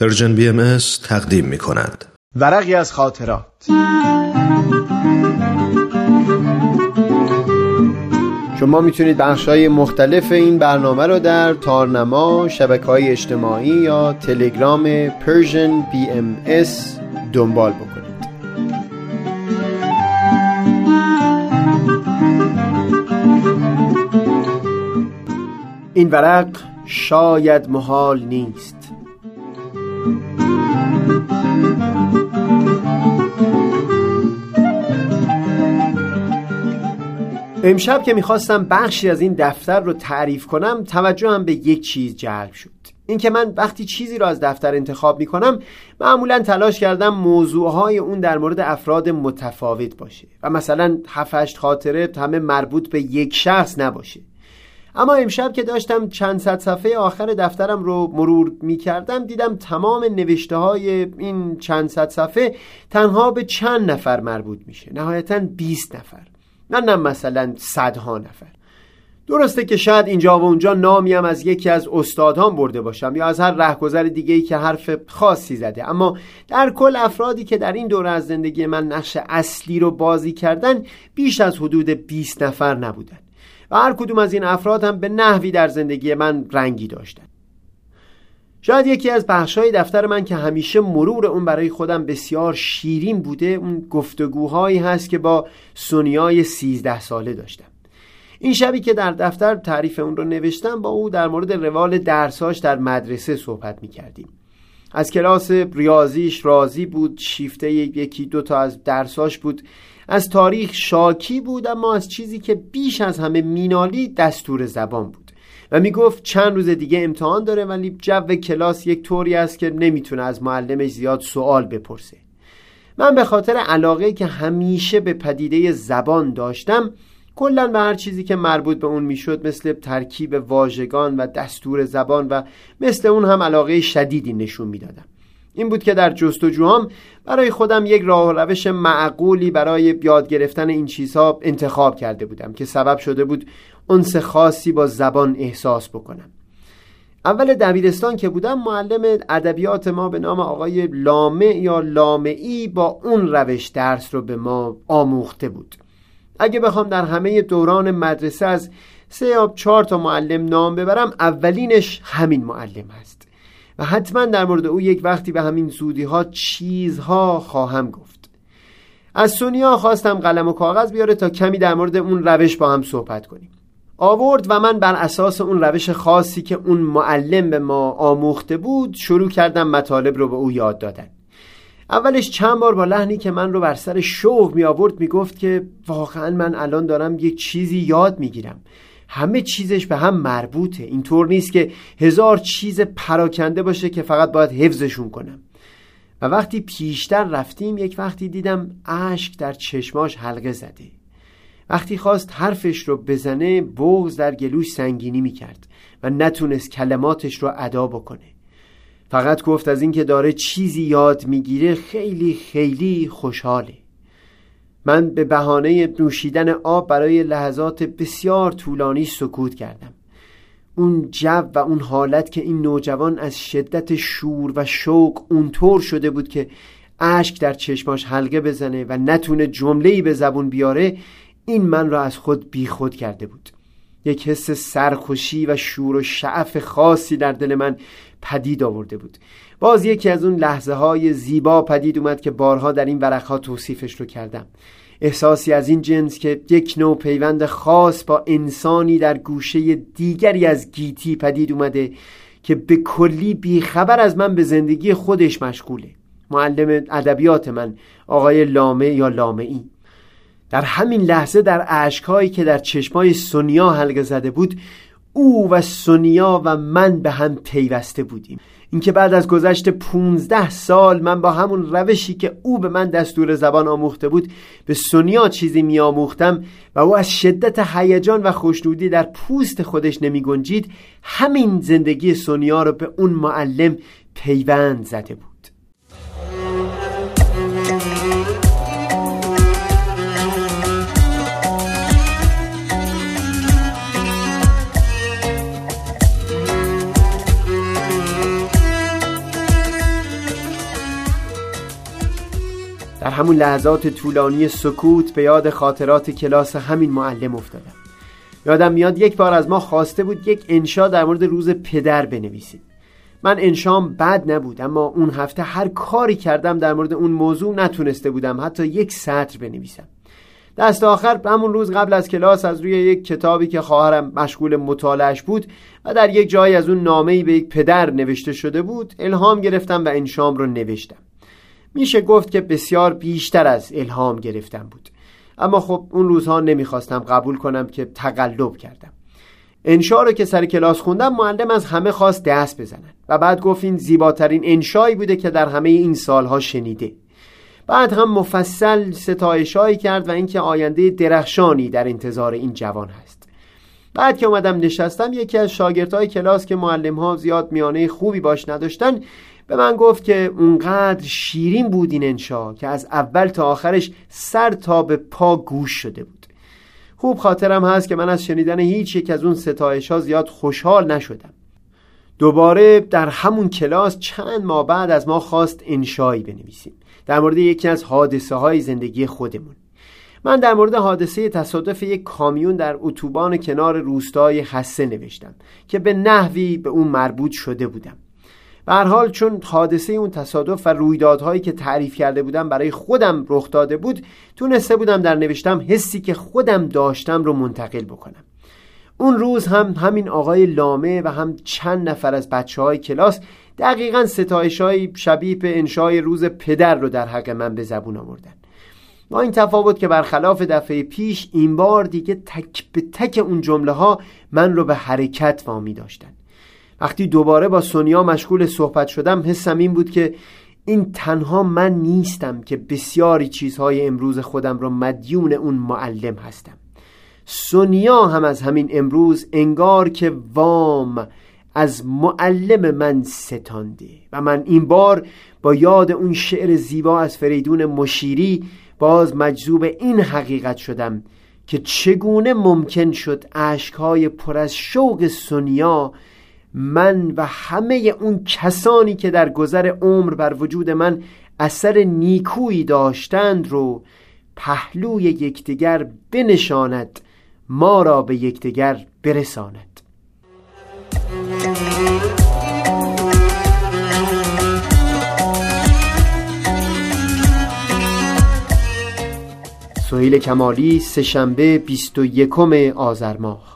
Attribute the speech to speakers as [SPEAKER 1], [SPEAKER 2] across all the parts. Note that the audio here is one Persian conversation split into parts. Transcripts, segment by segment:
[SPEAKER 1] Persian BM تقدیم می کند.
[SPEAKER 2] ورقی از خاطرات. شما می‌تونید بخش های مختلف این برنامه رو در تارنما، شبکه های اجتماعی یا تلگرام Persian BM دنبال بکنید. این ورق شاید محال نیست. امشب که می‌خواستم بخشی از این دفتر رو تعریف کنم توجهم به یک چیز جلب شد. اینکه من وقتی چیزی رو از دفتر انتخاب می‌کنم معمولا تلاش کردم موضوعهای اون در مورد افراد متفاوت باشه و مثلا هفت خاطره همه مربوط به یک شخص نباشه. اما امشب که داشتم چند صد صفحه آخر دفترم رو مرور می کردم دیدم تمام نوشته های این چند صد صفحه تنها به چند نفر مربوط میشه. نهایتا 20 نفر. نه نه مثلا صدها نفر. درسته که شاید اینجا و اونجا نامیم از یکی از استادان برده باشم یا از هر رهگذر دیگه ای که حرف خاصی زده. اما در کل افرادی که در این دوره از زندگی من نقش اصلی رو بازی کردن بیش از حدود 20 نفر نبودن. و هر کدوم از این افراد هم به نحوی در زندگی من رنگی داشتن. شاید یکی از بخشای دفتر من که همیشه مرور اون برای خودم بسیار شیرین بوده اون گفتگوهایی هست که با سونیای سیزده ساله داشتم. این شبی که در دفتر تعریف اون رو نوشتم با او در مورد روال درساش در مدرسه صحبت می کردیم از کلاس ریاضیش راضی بود شیفته یکی دوتا از درساش بود. از تاریخ شاکی بود اما از چیزی که بیش از همه مینالی دستور زبان بود. و می‌گفت چند روز دیگه امتحان داره ولی جو کلاس یک طوری است که نمی‌تونه از معلمش زیاد سوال بپرسه. من به خاطر علاقه که همیشه به پدیده زبان داشتم کلا به هر چیزی که مربوط به اون می‌شد مثل ترکیب واژگان و دستور زبان و مثل اون هم علاقه شدیدی نشون می‌دادم. این بود که در جستجوهام برای خودم یک راه و روش معقولی برای یاد گرفتن این چیزها انتخاب کرده بودم که سبب شده بود انس خاصی با زبان احساس بکنم. اول دبیرستان که بودم معلم ادبیات ما به نام آقای لامه یا لامعی با اون روش درس رو به ما آموخته بود. اگه بخوام در همه دوران مدرسه از سه یا چهار تا معلم نام ببرم اولینش همین معلم هست و حتما در مورد او یک وقتی به همین زودی ها چیزها خواهم گفت. از سونیا خواستم قلم و کاغذ بیاره تا کمی در مورد اون روش با هم صحبت کنیم. آورد و من بر اساس اون روش خاصی که اون معلم به ما آموخته بود شروع کردم مطالب رو به او یاد دادن. اولش چند بار با لحنی که من رو بر سر شوق می آورد می گفت که واقعا من الان دارم یک چیزی یاد می گیرم همه چیزش به هم مربوطه. اینطور نیست که هزار چیز پراکنده باشه که فقط باید حفظشون کنم. و وقتی پیشتر رفتیم یک وقتی دیدم اشک در چشماش حلقه زده. وقتی خواست حرفش رو بزنه بغز در گلوش سنگینی می‌کرد و نتونست کلماتش رو ادا بکنه. فقط گفت از اینکه داره چیزی یاد می‌گیره خیلی خیلی خوشحاله. من به بهانه نوشیدن آب برای لحظات بسیار طولانی سکوت کردم. اون جو و اون حالت که این نوجوان از شدت شور و شوق اونطور شده بود که اشک در چشماش حلقه بزنه و نتونه جمله‌ای به زبون بیاره این من را از خود بیخود کرده بود. یک حس سرخوشی و شور و شعف خاصی در دل من پدید آورده بود. باز یکی از اون لحظه های زیبا پدید اومد که بارها در این ورقها توصیفش رو کردم. احساسی از این جنس که یک نوع پیوند خاص با انسانی در گوشه دیگری از گیتی پدید اومده که به کلی بیخبر از من به زندگی خودش مشغوله. معلم ادبیات من آقای لامه یا لامه ای در همین لحظه در عشقهایی که در چشمای سونیا حلقه زده بود او و سونیا و من به هم پیوسته بودیم. اینکه بعد از گذشت 15 سال من با همون روشی که او به من دستور زبان آموخته بود به سونیا چیزی می آموختم و او از شدت هیجان و خوشنودی در پوست خودش نمی گنجید همین زندگی سونیا رو به اون معلم پیوند زده بود. همون لحظات طولانی سکوت به یاد خاطرات کلاس همین معلم افتادم. یادم میاد یک بار از ما خواسته بود یک انشا در مورد روز پدر بنویسیم. من انشام بد نبود اما اون هفته هر کاری کردم در مورد اون موضوع نتونسته بودم حتی یک سطر بنویسم. دست آخر همون روز قبل از کلاس از روی یک کتابی که خواهرم مشغول مطالعش بود و در یک جایی از اون نامه‌ای به یک پدر نوشته شده بود الهام گرفتم و انشام رو نوشتم. میشه گفت که بسیار بیشتر از الهام گرفتم بود. اما خب اون روزها نمی‌خواستم قبول کنم که تقلب کردم. انشا رو که سر کلاس خوندم معلم از همه خواست دست بزنن. و بعد گفت این زیباترین انشایی بوده که در همه این سالها شنیده. بعد هم مفصل ستایشهایی کرد و اینکه آینده درخشانی در انتظار این جوان هست. بعد که اومدم نشستم یکی از شاگردهای کلاس که معلم ها زیاد میانه خوبی باش نداشتن به من گفت که اونقدر شیرین بود این انشا که از اول تا آخرش سر تا به پا گوش شده بود. خوب خاطرم هست که من از شنیدن هیچ یک از اون ستایش ها زیاد خوشحال نشدم. دوباره در همون کلاس چند ماه بعد از ما خواست انشایی بنویسیم. در مورد یکی از حادثه های زندگی خودمون. من در مورد حادثه تصادف یک کامیون در اتوبان کنار روستای حسه نوشتم که به نحوی به اون مربوط شده بودم. به حال چون حادثه اون تصادف و رویدادهایی که تعریف کرده بودم برای خودم رخ داده بود تونسته بودم در نوشتم حسی که خودم داشتم رو منتقل بکنم. اون روز هم همین آقای لامه و هم چند نفر از بچه های کلاس دقیقا ستایش های شبیه به انشای روز پدر رو در حق من به زبون آوردن. با این تفاوت که برخلاف دفعه پیش این بار دیگه تک به تک اون جمله ها من رو به حرکت وامی داشتن. وقتی دوباره با سونیا مشغول صحبت شدم حسم این بود که این تنها من نیستم که بسیاری چیزهای امروز خودم رو مدیون اون معلم هستم. سونیا هم از همین امروز انگار که وام از معلم من ستانده و من این بار با یاد اون شعر زیبا از فریدون مشیری باز مجذوب این حقیقت شدم که چگونه ممکن شد اشکهای پر از شوق سونیا من و همه اون کسانی که در گذر عمر بر وجود من اثر نیکویی داشتند رو پهلوی یکدیگر بنشاند ما را به یکدیگر برساند. سهیل کمالی سهشنبه 21 آذر ماه.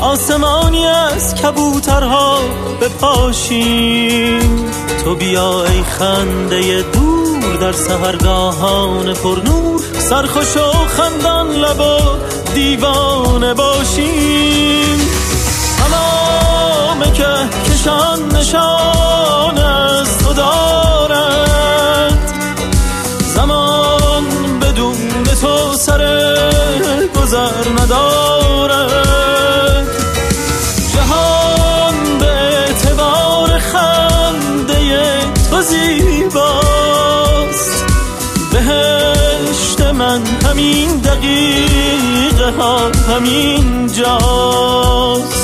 [SPEAKER 3] آسمانی از کبوترها بپاشیم تو بیا ای خنده دور در سهرگاهان پرنور سرخوش و خندان لب و دیوانه باشیم. تمام که کشان نشان از تو دارد. زمان بدون تو سر گذر ندارد. همین دقیقه ها همین جاست.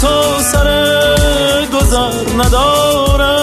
[SPEAKER 3] تو سر گذر ندارد